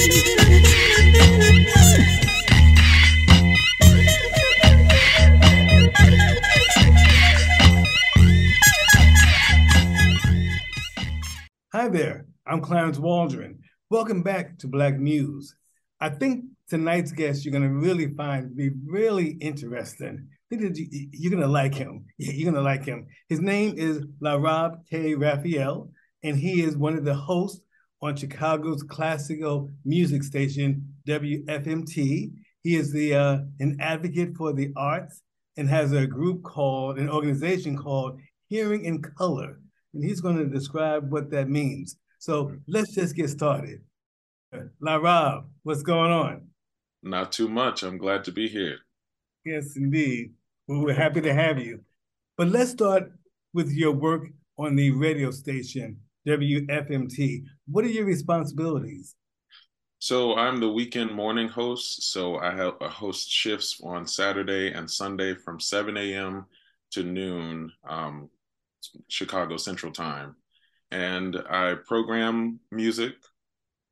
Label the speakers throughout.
Speaker 1: Hi there, I'm Clarence Waldron. Welcome back to Black Muse. I think tonight's guest you're going to really find be really interesting. I think that you, are going to like him. You're going to like him. His name is LaRob K. Rafael, and he is one of the hosts on Chicago's classical music station, WFMT. He is the uh, an advocate for the arts and has a group called, an organization called Hearing in Color. And he's going to describe what that means. So let's just get started. LaRob, what's going on?
Speaker 2: Not too much. I'm glad to be here.
Speaker 1: Yes, indeed. Well, we're happy to have you. But let's start with your work on the radio station, WFMT. What are your responsibilities?
Speaker 2: So I'm the weekend morning host. So I have host shifts on Saturday and Sunday from 7 a.m. to noon, um, Chicago Central Time. And I program music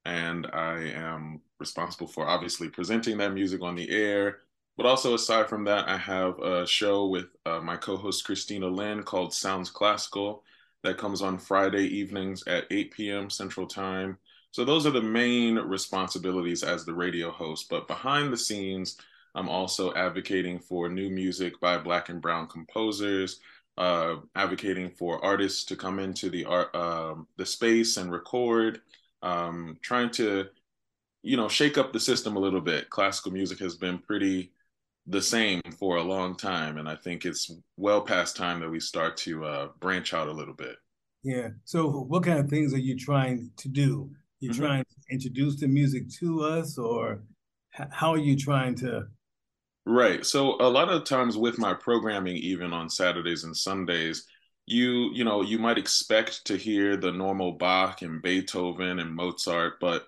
Speaker 2: and I am responsible for obviously presenting that music on the air. But also, aside from that, I have a show with uh, my co host Christina Lynn called Sounds Classical that comes on Friday evenings at 8 p.m. Central Time. So, those are the main responsibilities as the radio host. But behind the scenes, I'm also advocating for new music by Black and Brown composers, uh, advocating for artists to come into the art, um, the space and record um, trying to, you know, shake up the system a little bit. Classical music has been pretty the same for a long time, and I think it's well past time that we start to uh, branch out a little bit.
Speaker 1: Yeah. So, what kind of things are you trying to do? You mm-hmm. trying to introduce the music to us, or how are you trying to?
Speaker 2: Right. So, a lot of times with my programming, even on Saturdays and Sundays, you you know you might expect to hear the normal Bach and Beethoven and Mozart, but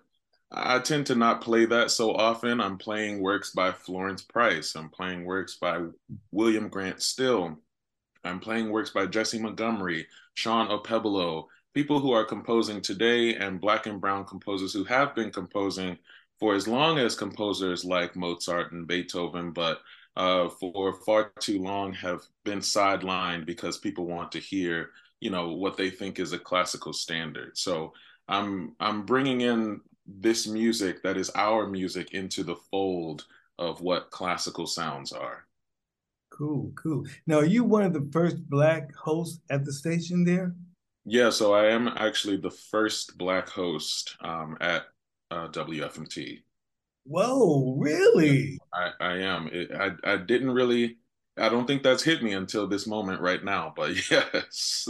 Speaker 2: I tend to not play that so often. I'm playing works by Florence Price. I'm playing works by William Grant Still. I'm playing works by Jessie Montgomery, Shawn Okpebholo, people who are composing today and black and brown composers who have been composing for as long as composers like Mozart and Beethoven, but uh, for far too long have been sidelined because people want to hear, you know, what they think is a classical standard. So I'm I'm bringing in this music that is our music into the fold of what classical sounds are.
Speaker 1: Cool, cool. Now, are you one of the first Black hosts at the station there?
Speaker 2: Yeah, so I am actually the first Black host um, at uh, WFMT.
Speaker 1: Whoa, really?
Speaker 2: I, I am. It, I, I didn't really, I don't think that's hit me until this moment right now, but yes.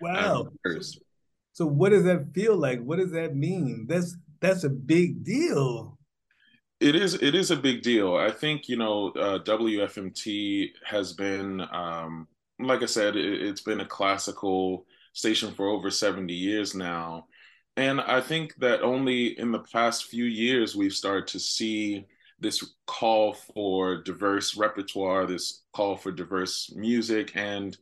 Speaker 1: wow. So what does that feel like? What does that mean? That's that's a big deal.
Speaker 2: It is. It is a big deal. I think you know uh, WFMT has been, um, like I said, it, it's been a classical station for over seventy years now, and I think that only in the past few years we've started to see this call for diverse repertoire, this call for diverse music. And,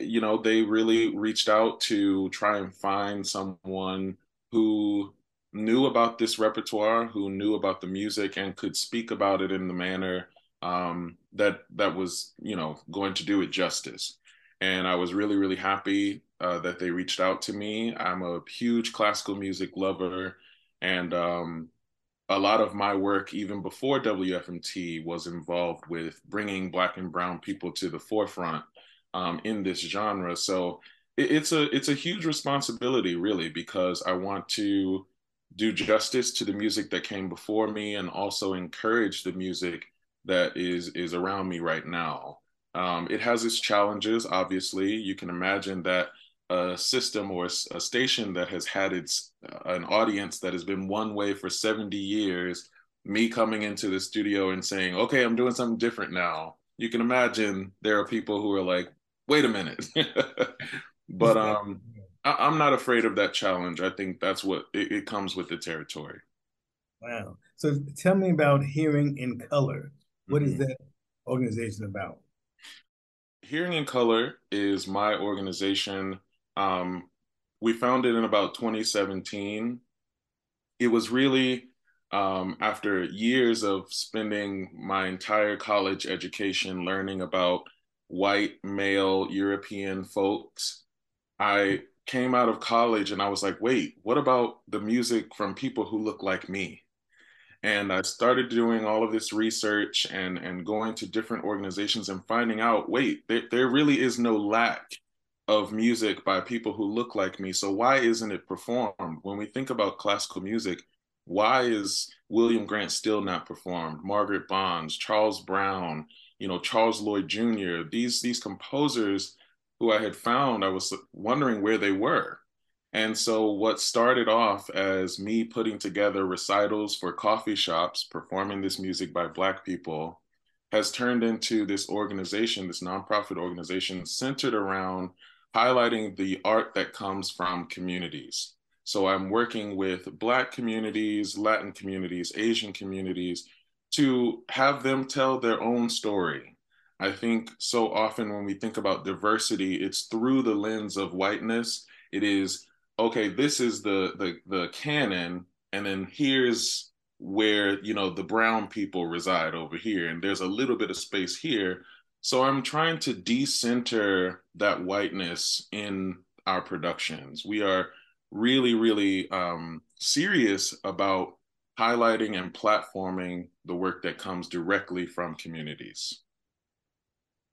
Speaker 2: you know, they really reached out to try and find someone who knew about this repertoire, who knew about the music and could speak about it in the manner um, that that was, you know, going to do it justice. And I was really, really happy uh, that they reached out to me. I'm a huge classical music lover, and um, a lot of my work, even before WFMT, was involved with bringing Black and Brown people to the forefront um, in this genre. So it, it's a it's a huge responsibility, really, because I want to do justice to the music that came before me, and also encourage the music that is is around me right now. Um, it has its challenges, obviously. You can imagine that a system or a station that has had its uh, an audience that has been one way for 70 years me coming into the studio and saying okay i'm doing something different now you can imagine there are people who are like wait a minute. But um I, am not afraid of that challenge. I think that's what it, it comes with the territory.
Speaker 1: Wow. So tell me about hearing in color. What mm-hmm. is that organization about?
Speaker 2: Hearing in color is my organization. Um, we founded in about 2017, it was really um, after years of spending my entire college education learning about white male European folks, I came out of college and I was like, wait, what about the music from people who look like me? And I started doing all of this research and, and going to different organizations and finding out, wait, there, there really is no lack of music by people who look like me. So why isn't it performed? When we think about classical music, why is William Grant Still not performed? Margaret Bonds, Charles Brown, you know, Charles Lloyd Jr., these, these composers who I had found, I was wondering where they were. And so, what started off as me putting together recitals for coffee shops, performing this music by Black people, has turned into this organization, this nonprofit organization centered around highlighting the art that comes from communities. So, I'm working with Black communities, Latin communities, Asian communities to have them tell their own story. I think so often when we think about diversity, it's through the lens of whiteness. It is okay, this is the the the canon, and then here's where you know the brown people reside over here, and there's a little bit of space here. So I'm trying to decenter that whiteness in our productions. We are really, really um, serious about highlighting and platforming the work that comes directly from communities.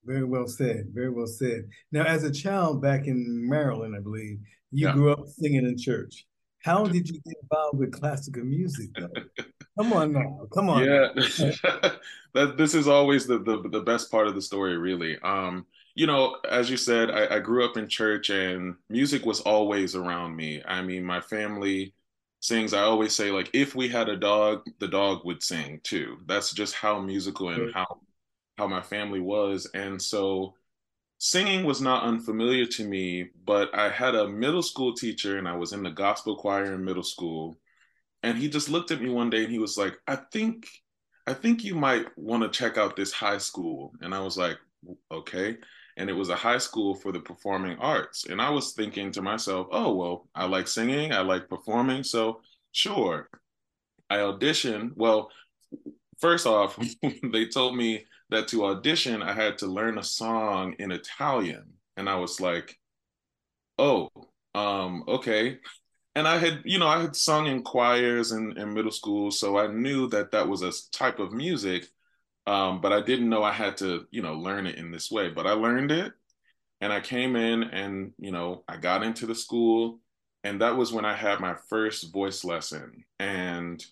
Speaker 1: Very well said. Very well said. Now, as a child back in Maryland, I believe, you yeah. grew up singing in church. How did you get involved with classical music? Though? Come on now, come on.
Speaker 2: Yeah, that this is always the, the the best part of the story, really. Um, you know, as you said, I, I grew up in church, and music was always around me. I mean, my family sings. I always say, like, if we had a dog, the dog would sing too. That's just how musical and how how my family was, and so singing was not unfamiliar to me, but I had a middle school teacher and I was in the gospel choir in middle school. And he just looked at me one day and he was like, I think, I think you might want to check out this high school. And I was like, okay. And it was a high school for the performing arts. And I was thinking to myself, oh, well, I like singing, I like performing. So sure. I auditioned. Well, first off, they told me that to audition, I had to learn a song in Italian. And I was like, oh, um, okay. And I had, you know, I had sung in choirs in, in middle school. So I knew that that was a type of music. Um, but I didn't know I had to, you know, learn it in this way. But I learned it and I came in and, you know, I got into the school. And that was when I had my first voice lesson. And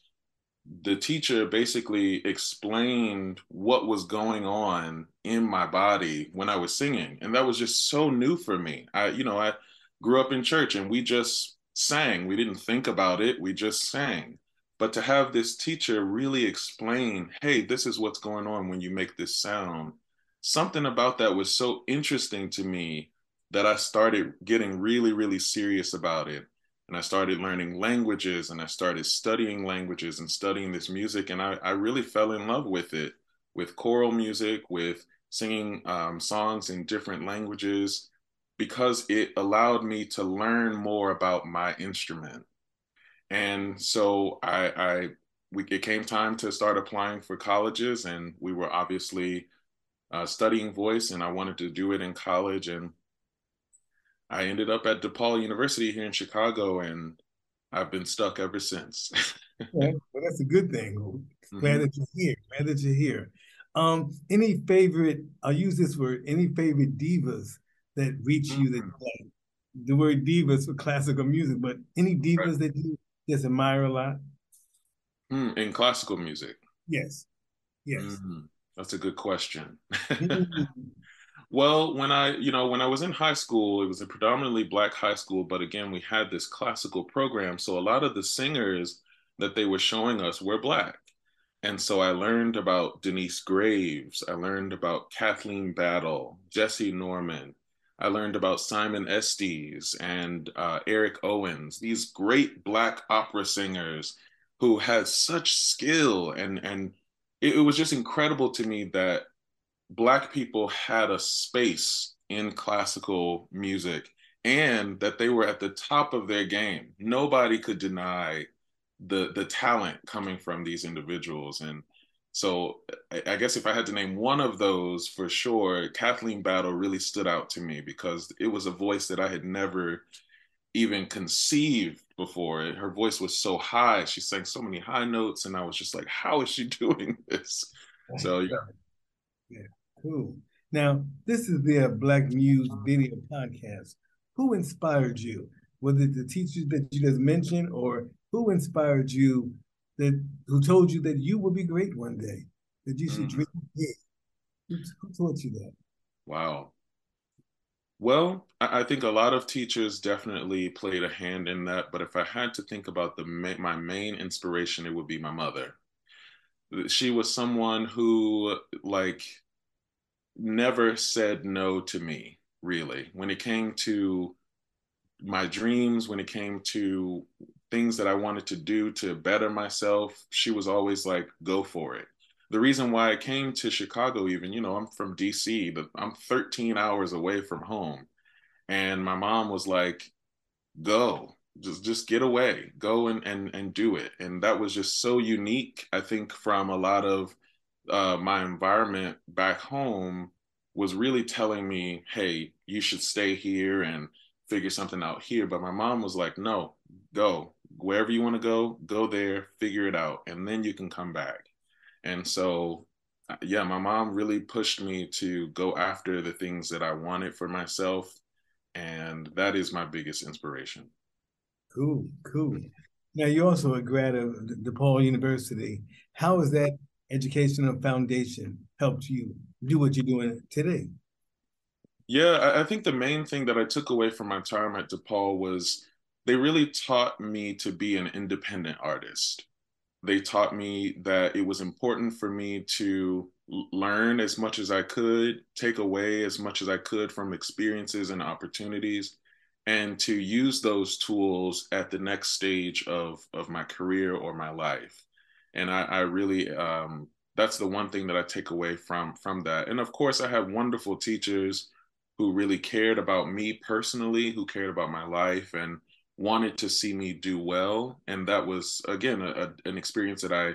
Speaker 2: the teacher basically explained what was going on in my body when I was singing. And that was just so new for me. I, you know, I grew up in church and we just sang. We didn't think about it, we just sang. But to have this teacher really explain, hey, this is what's going on when you make this sound, something about that was so interesting to me that I started getting really, really serious about it and I started learning languages and I started studying languages and studying this music. And I, I really fell in love with it, with choral music, with singing um, songs in different languages, because it allowed me to learn more about my instrument. And so I, I we, it came time to start applying for colleges, and we were obviously uh, studying voice, and I wanted to do it in college. And I ended up at DePaul University here in Chicago, and I've been stuck ever since.
Speaker 1: well, that's a good thing. Glad mm-hmm. that you're here. Glad that you're here. Um, any favorite? I'll use this word. Any favorite divas that reach mm-hmm. you that like, the word divas for classical music, but any divas right. that you just admire a lot?
Speaker 2: Mm, in classical music.
Speaker 1: Yes. Yes. Mm-hmm.
Speaker 2: That's a good question. Mm-hmm. Well, when I, you know, when I was in high school, it was a predominantly black high school, but again, we had this classical program. So a lot of the singers that they were showing us were black. And so I learned about Denyce Graves. I learned about Kathleen Battle, Jessye Norman. I learned about Simon Estes and uh, Eric Owens, these great black opera singers who had such skill. And, and it, it was just incredible to me that black people had a space in classical music and that they were at the top of their game. Nobody could deny the the talent coming from these individuals and so I guess if I had to name one of those for sure, Kathleen Battle really stood out to me because it was a voice that I had never even conceived before. Her voice was so high. She sang so many high notes, and I was just like, how is she doing this? So yeah.
Speaker 1: Yeah, cool. Now, this is the uh, Black Muse video podcast. Who inspired you? Was it the teachers that you just mentioned, or who inspired you that who told you that you will be great one day, that you should mm. dream big? Who, who taught you that?
Speaker 2: Wow. Well, I think a lot of teachers definitely played a hand in that. But if I had to think about the my main inspiration, it would be my mother. She was someone who like never said no to me. Really, when it came to my dreams, when it came to things that I wanted to do to better myself, she was always like, go for it. The reason why I came to Chicago, even, you know, I'm from DC, but I'm 13 hours away from home. And my mom was like, go, just just get away, go and and and do it. And that was just so unique, I think, from a lot of uh, my environment back home was really telling me, hey, you should stay here and figure something out here. But my mom was like, no, go wherever you want to go, go there, figure it out, and then you can come back. And so, uh, yeah, my mom really pushed me to go after the things that I wanted for myself. And that is my biggest inspiration.
Speaker 1: Cool, cool. Now, you're also a grad of DePaul University. How has that educational foundation helped you do what you're doing today?
Speaker 2: Yeah, I think the main thing that I took away from my time at DePaul was they really taught me to be an independent artist. They taught me that it was important for me to learn as much as I could, take away as much as I could from experiences and opportunities, and to use those tools at the next stage of, of my career or my life. And I, I really, um, that's the one thing that I take away from from that. And of course, I have wonderful teachers who really cared about me personally, who cared about my life, and wanted to see me do well. And that was, again, a, a, an experience that I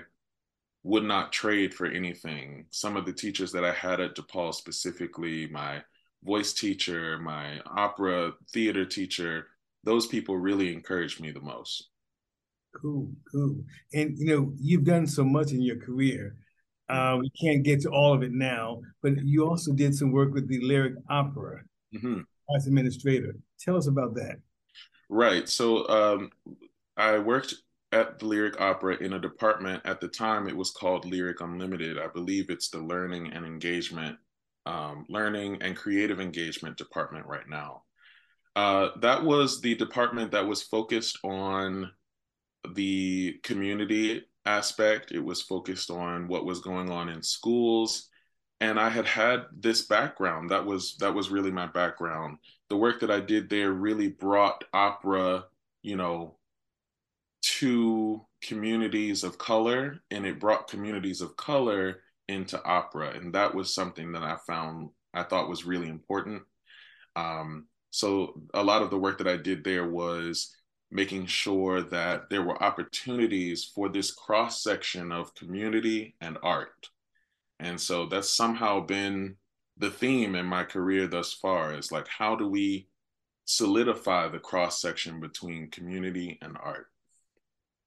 Speaker 2: would not trade for anything. Some of the teachers that I had at DePaul, specifically my voice teacher, my opera theater teacher, those people really encouraged me the most.
Speaker 1: Cool, cool. And you know, you've done so much in your career. Uh, we can't get to all of it now, but you also did some work with the Lyric Opera mm-hmm. as administrator. Tell us about that.
Speaker 2: Right. So um, I worked at the Lyric Opera in a department at the time it was called Lyric Unlimited. I believe it's the learning and engagement, um, learning and creative engagement department right now. Uh, that was the department that was focused on the community aspect. It was focused on what was going on in schools, and I had had this background. That was that was really my background the work that I did there really brought opera, you know, to communities of color and it brought communities of color into opera. And that was something that I found I thought was really important. Um, so a lot of the work that I did there was making sure that there were opportunities for this cross section of community and art. And so that's somehow been the theme in my career thus far is like how do we solidify the cross section between community and art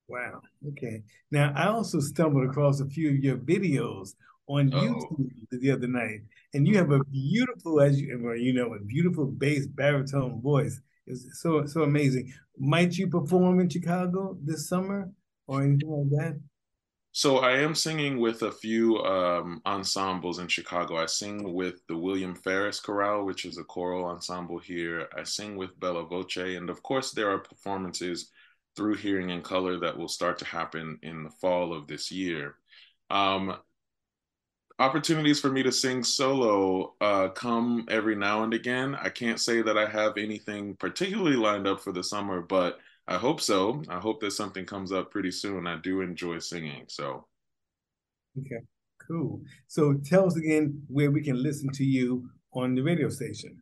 Speaker 1: wow okay now i also stumbled across a few of your videos on oh. youtube the other night and you have a beautiful as you well, you know a beautiful bass baritone voice it's so so amazing might you perform in chicago this summer or anything like that
Speaker 2: so I am singing with a few um, ensembles in Chicago. I sing with the William Ferris Chorale, which is a choral ensemble here. I sing with Bella Voce, and of course there are performances through Hearing in Color that will start to happen in the fall of this year. Um, opportunities for me to sing solo uh, come every now and again. I can't say that I have anything particularly lined up for the summer, but I hope so. I hope that something comes up pretty soon. I do enjoy singing. So,
Speaker 1: okay, cool. So, tell us again where we can listen to you on the radio station.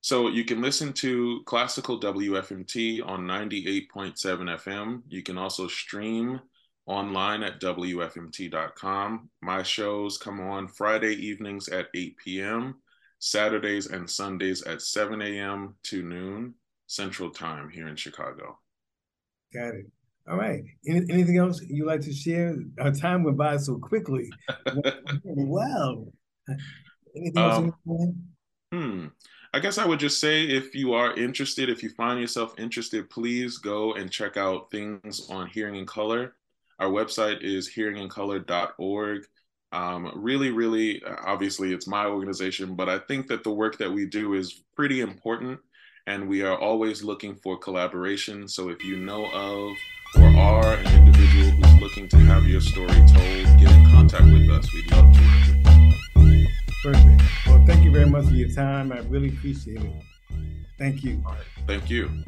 Speaker 2: So you can listen to classical WFMT on 98.7 FM. You can also stream online at WFMT.com. My shows come on Friday evenings at 8 p.m., Saturdays and Sundays at 7 a.m. to noon Central Time here in Chicago.
Speaker 1: Got it. All right. Any, anything else you'd like to share? Our time went by so quickly. wow. Anything
Speaker 2: um, else? Hmm. I guess I would just say if you are interested, if you find yourself interested, please go and check out things on Hearing in Color. Our website is hearingincolor.org. Um, really, really, obviously, it's my organization, but I think that the work that we do is pretty important and we are always looking for collaboration. So if you know of or are an individual who's looking to have your story told, get in contact with us. We'd love to work with
Speaker 1: you. Perfect. Well, thank you very much for your time. I really appreciate it. Thank you.
Speaker 2: Thank you.